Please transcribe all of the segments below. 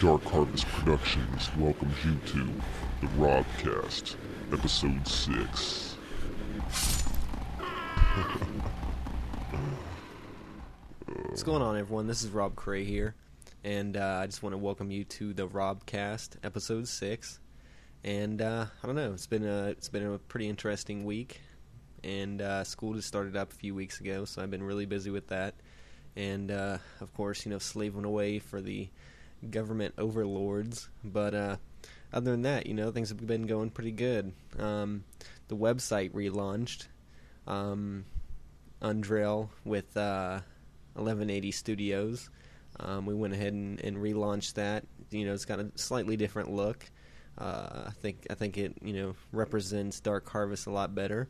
Dark Harvest Productions welcomes you to the Robcast, Episode 6. What's going on, everyone? This is Rob Cray here, and uh, I just want to welcome you to the Robcast, episode six. And uh, I don't know, it's been a it's been a pretty interesting week, and uh, school just started up a few weeks ago, so I've been really busy with that, and uh, of course, you know, slaving away for the government overlords. But uh, other than that, you know, things have been going pretty good. Um, the website relaunched. Um, with uh, 1180 Studios. Um, we went ahead and, and, relaunched that. You know, it's got a slightly different look. Uh, I think I think it you know represents Dark Harvest a lot better.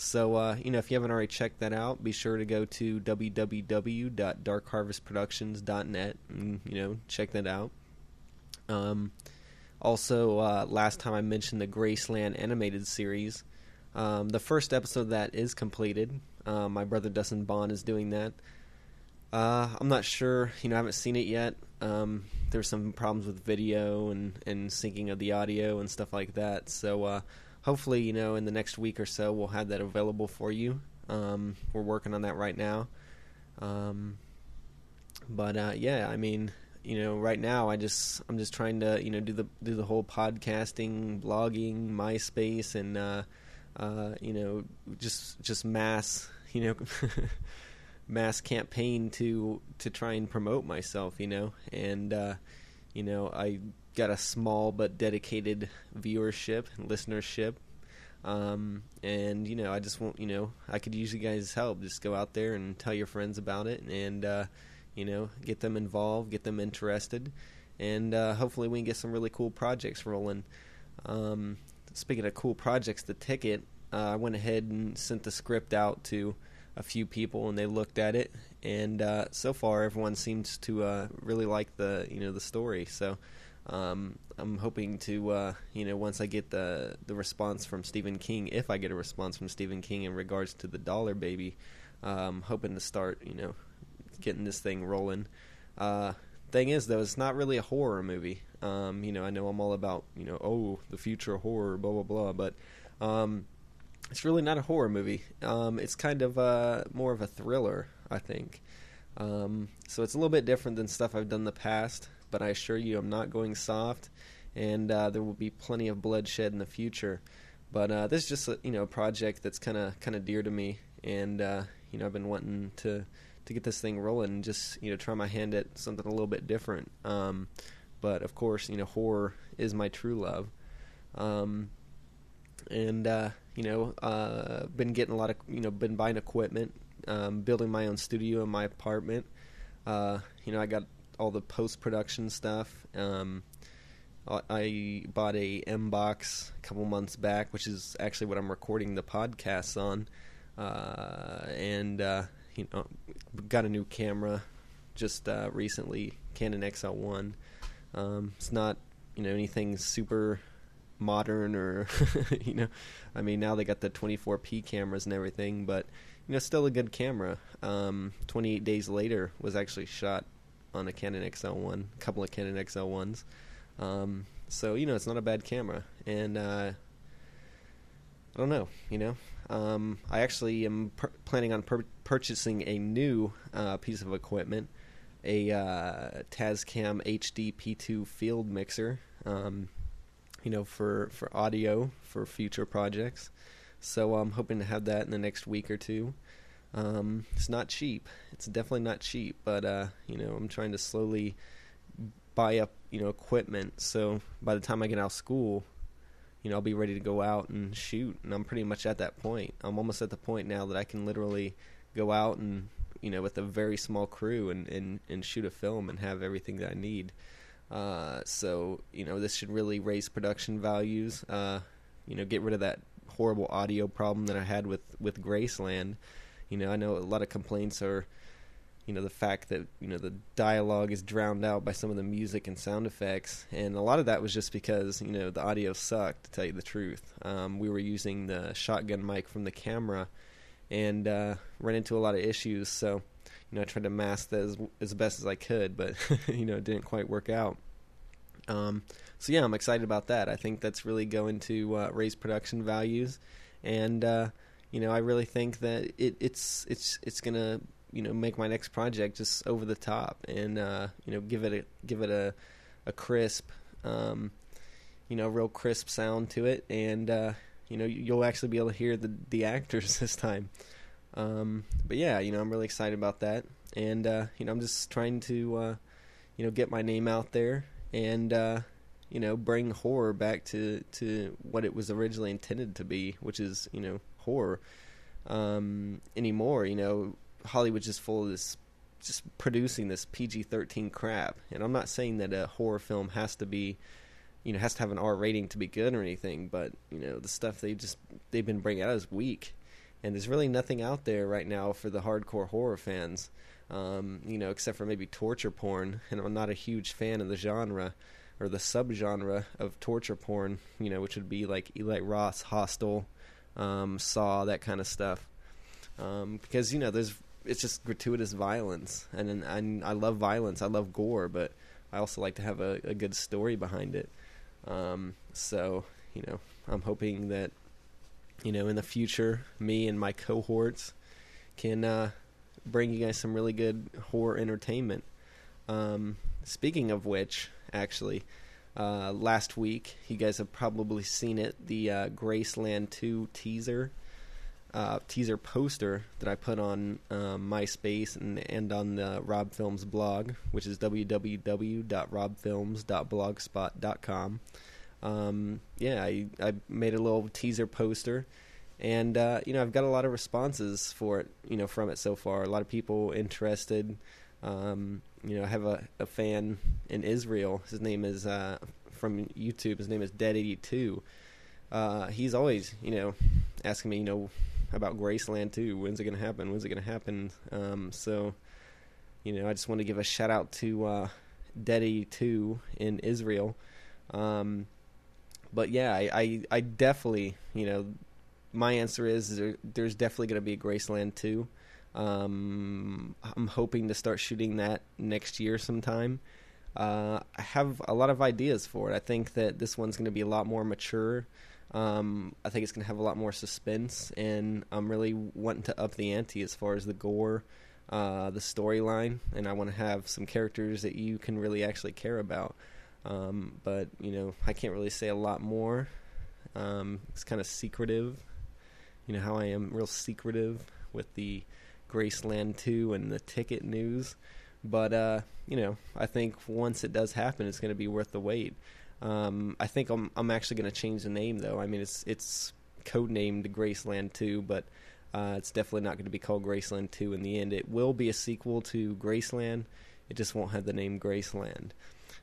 So uh, you know, if you haven't already checked that out, be sure to go to www.darkharvestproductions.net and you know check that out. Um, also, uh, last time I mentioned the Graceland animated series. Um, the first episode of that is completed. Uh, my brother Dustin Bond is doing that. Uh, I'm not sure. You know, I haven't seen it yet. Um, there's some problems with video and, and syncing of the audio and stuff like that. So uh, hopefully, you know, in the next week or so, we'll have that available for you. Um, we're working on that right now. Um, but uh, yeah, I mean, you know, right now I just I'm just trying to you know do the do the whole podcasting, blogging, MySpace, and uh, uh, you know just just mass you know. mass campaign to to try and promote myself, you know, and uh, you know I got a small but dedicated viewership and listenership, um, and you know I just want you know I could use you guys' help. Just go out there and tell your friends about it, and uh, you know get them involved, get them interested, and uh, hopefully we can get some really cool projects rolling. Um, speaking of cool projects, the ticket. Uh, I went ahead and sent the script out to a few people and they looked at it and uh, so far everyone seems to uh, really like the you know the story. So um, I'm hoping to uh, you know once I get the the response from Stephen King if I get a response from Stephen King in regards to the Dollar Baby um, hoping to start you know getting this thing rolling. Uh, thing is though it's not really a horror movie. Um, you know I know I'm all about you know oh the future horror blah blah blah but um, it's really not a horror movie. Um, it's kind of uh, more of a thriller, I think. Um, so it's a little bit different than stuff I've done in the past, but I assure you I'm not going soft, and uh, there will be plenty of bloodshed in the future. But uh, this is just a, you know a project that's kind of kind of dear to me, and uh, you know I've been wanting to to get this thing rolling and just you know try my hand at something a little bit different. Um, but of course, you know horror is my true love. Um, and uh, you know, uh, been getting a lot of you know, been buying equipment, um, building my own studio in my apartment. Uh, you know, I got all the post production stuff. Um, I bought a M box a couple months back, which is actually what I'm recording the podcasts on, uh, and uh, you know, got a new camera just uh, recently, Canon XL1. Um, it's not you know anything super modern or you know i mean now they got the 24p cameras and everything but you know still a good camera. Um, 28 days later was actually shot on a canon xl1 a couple of canon xl1s um, so you know it's not a bad camera. And uh, i don't know you know. Um, i actually am per- planning on pur- purchasing a new uh, piece of equipment a uh, tascam hd p2 field mixer. Um, you know, for for audio for future projects. So I'm hoping to have that in the next week or two. Um, it's not cheap. It's definitely not cheap, but uh, you know, I'm trying to slowly buy up, you know, equipment. So by the time I get out of school, you know, I'll be ready to go out and shoot. And I'm pretty much at that point. I'm almost at the point now that I can literally go out and, you know, with a very small crew and, and, and shoot a film and have everything that I need. Uh, so you know this should really raise production values. Uh, you know, get rid of that horrible audio problem that I had with with Graceland. You know, I know a lot of complaints are, you know, the fact that you know the dialogue is drowned out by some of the music and sound effects, and a lot of that was just because you know the audio sucked. To tell you the truth, um, we were using the shotgun mic from the camera, and uh, ran into a lot of issues. So you know, I tried to mask that as, as best as I could, but you know, it didn't quite work out. Um, so yeah, I'm excited about that. I think that's really going to uh, raise production values, and uh, you know, I really think that it, it's it's it's gonna you know make my next project just over the top and uh, you know give it a give it a a crisp um, you know real crisp sound to it and uh, you know you'll actually be able to hear the the actors this time um, but yeah you know I'm really excited about that and uh, you know I'm just trying to uh, you know get my name out there and uh, you know bring horror back to to what it was originally intended to be which is you know horror um, anymore you know Hollywood's just full of this, just producing this PG thirteen crap. And I'm not saying that a horror film has to be, you know, has to have an R rating to be good or anything. But you know, the stuff they just they've been bringing out is weak, and there's really nothing out there right now for the hardcore horror fans. Um, you know, except for maybe torture porn, and I'm not a huge fan of the genre or the subgenre of torture porn. You know, which would be like Eli Roth's Hostel, um, Saw, that kind of stuff. Um, because you know, there's it's just gratuitous violence, and, and I love violence. I love gore, but I also like to have a, a good story behind it. Um, so you know, I'm hoping that you know in the future, me and my cohorts can uh, bring you guys some really good horror entertainment. Um, speaking of which, actually, uh, last week you guys have probably seen it, the uh, Graceland 2 teaser uh, teaser poster that I put on um, MySpace and, and on the Rob Films blog, which is www.robfilms.blogspot.com. Um, yeah, I, I made a little teaser poster, and uh, you know I've got a lot of responses for it, you know, from it so far. A lot of people interested. Um, you know, I have a, a fan in Israel. His name is uh, from YouTube. His name is Dead82. Uh, he's always, you know, asking me, you know, about Graceland too. When's it going to happen? When's it going to happen? Um, so, you know, I just want to give a shout out to uh, Dead82 in Israel. Um, but yeah, I, I, I, definitely, you know, my answer is there, there's definitely going to be a Graceland 2. Um, I'm hoping to start shooting that next year sometime. Uh, I have a lot of ideas for it. I think that this one's going to be a lot more mature. Um, I think it's going to have a lot more suspense, and I'm really wanting to up the ante as far as the gore, uh, the storyline, and I want to have some characters that you can really actually care about. Um, but you know, I can't really say a lot more. Um, it's kind of secretive. You know how I am, real secretive with the Graceland 2 and the ticket news. But uh, you know, I think once it does happen, it's going to be worth the wait. Um, I think I'm I'm actually going to change the name though. I mean, it's it's codenamed Graceland 2, but uh, it's definitely not going to be called Graceland 2 in the end. It will be a sequel to Graceland. It just won't have the name Graceland.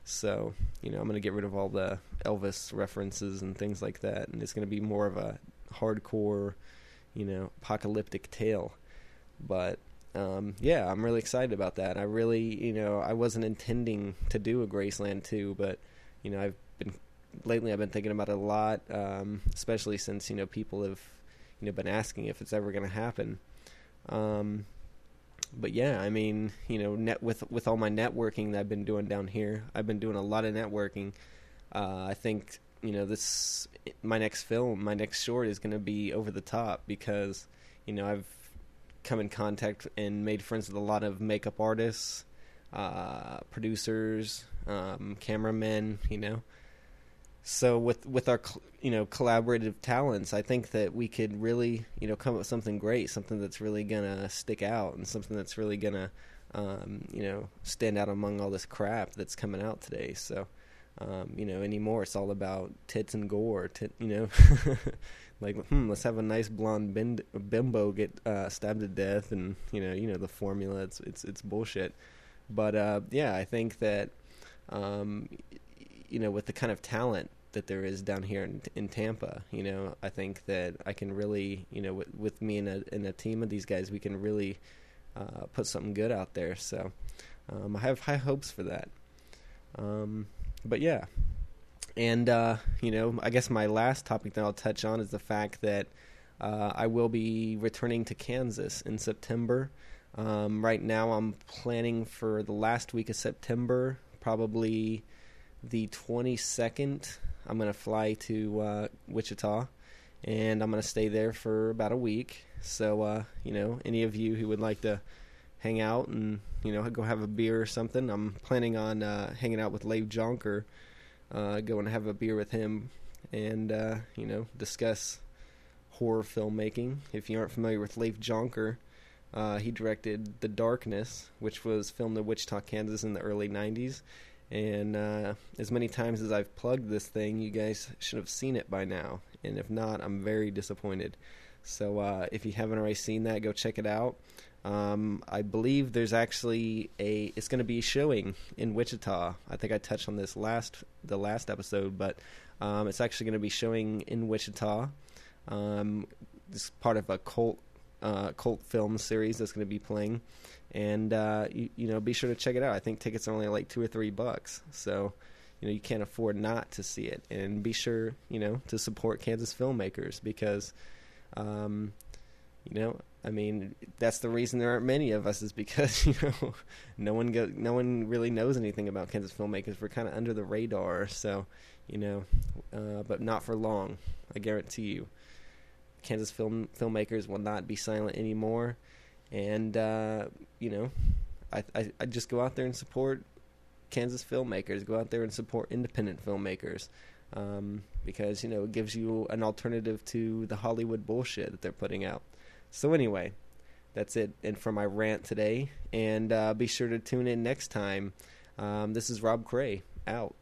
So, you know, I'm going to get rid of all the Elvis references and things like that, and it's going to be more of a hardcore, you know, apocalyptic tale. But um, yeah, I'm really excited about that. I really, you know, I wasn't intending to do a Graceland 2, but you know, I've been lately I've been thinking about it a lot, um, especially since you know people have you know been asking if it's ever going to happen. Um, but yeah, I mean, you know, net with with all my networking that I've been doing down here, I've been doing a lot of networking. Uh, I think you know this my next film, my next short is going to be over the top because you know I've come in contact and made friends with a lot of makeup artists, uh, producers, um, cameramen, you know. So with with our you know collaborative talents, I think that we could really you know come up with something great, something that's really gonna stick out, and something that's really gonna um, you know stand out among all this crap that's coming out today. So um, you know anymore, it's all about tits and gore. You know, like hmm, let's have a nice blonde bimbo get uh, stabbed to death, and you know you know the formula. It's it's it's bullshit. But uh, yeah, I think that um, you know, with the kind of talent that there is down here in, in Tampa, you know, I think that I can really, you know, with, with me and a, a team of these guys, we can really uh, put something good out there. So um, I have high hopes for that. Um, but yeah, and uh, you know, I guess my last topic that I'll touch on is the fact that uh, I will be returning to Kansas in September. Um, right now, I'm planning for the last week of September probably the 22nd, I'm going to fly to uh, Wichita and I'm going to stay there for about a week. So, uh, you know, any of you who would like to hang out and, you know, go have a beer or something, I'm planning on uh, hanging out with Leif Jonker, uh, going to have a beer with him and, uh, you know, discuss horror filmmaking. If you aren't familiar with Leif Jonker, uh, he directed The Darkness, which was filmed in Wichita, Kansas in the early 90s. And uh, as many times as I've plugged this thing, you guys should have seen it by now. And if not, I'm very disappointed. So uh, if you haven't already seen that, go check it out. Um, I believe there's actually a. It's going to be showing in Wichita. I think I touched on this last the last episode, but um, it's actually going to be showing in Wichita. Um, it's part of a cult uh, cult film series that's going to be playing, and uh, you, you know be sure to check it out. I think tickets are only like two or three bucks, so you know you can't afford not to see it. And be sure you know to support Kansas filmmakers because, um, you know, I mean that's the reason there aren't many of us is because you know no one go no one really knows anything about Kansas filmmakers. We're kind of under the radar, so you know, uh, but not for long. I guarantee you. Kansas film filmmakers will not be silent anymore, and uh, you know, I, I I just go out there and support Kansas filmmakers. Go out there and support independent filmmakers. Um, because you know it gives you an alternative to the Hollywood bullshit that they're putting out. So anyway, that's it. And for my rant today, and uh, be sure to tune in next time. Um, this is Rob Cray out.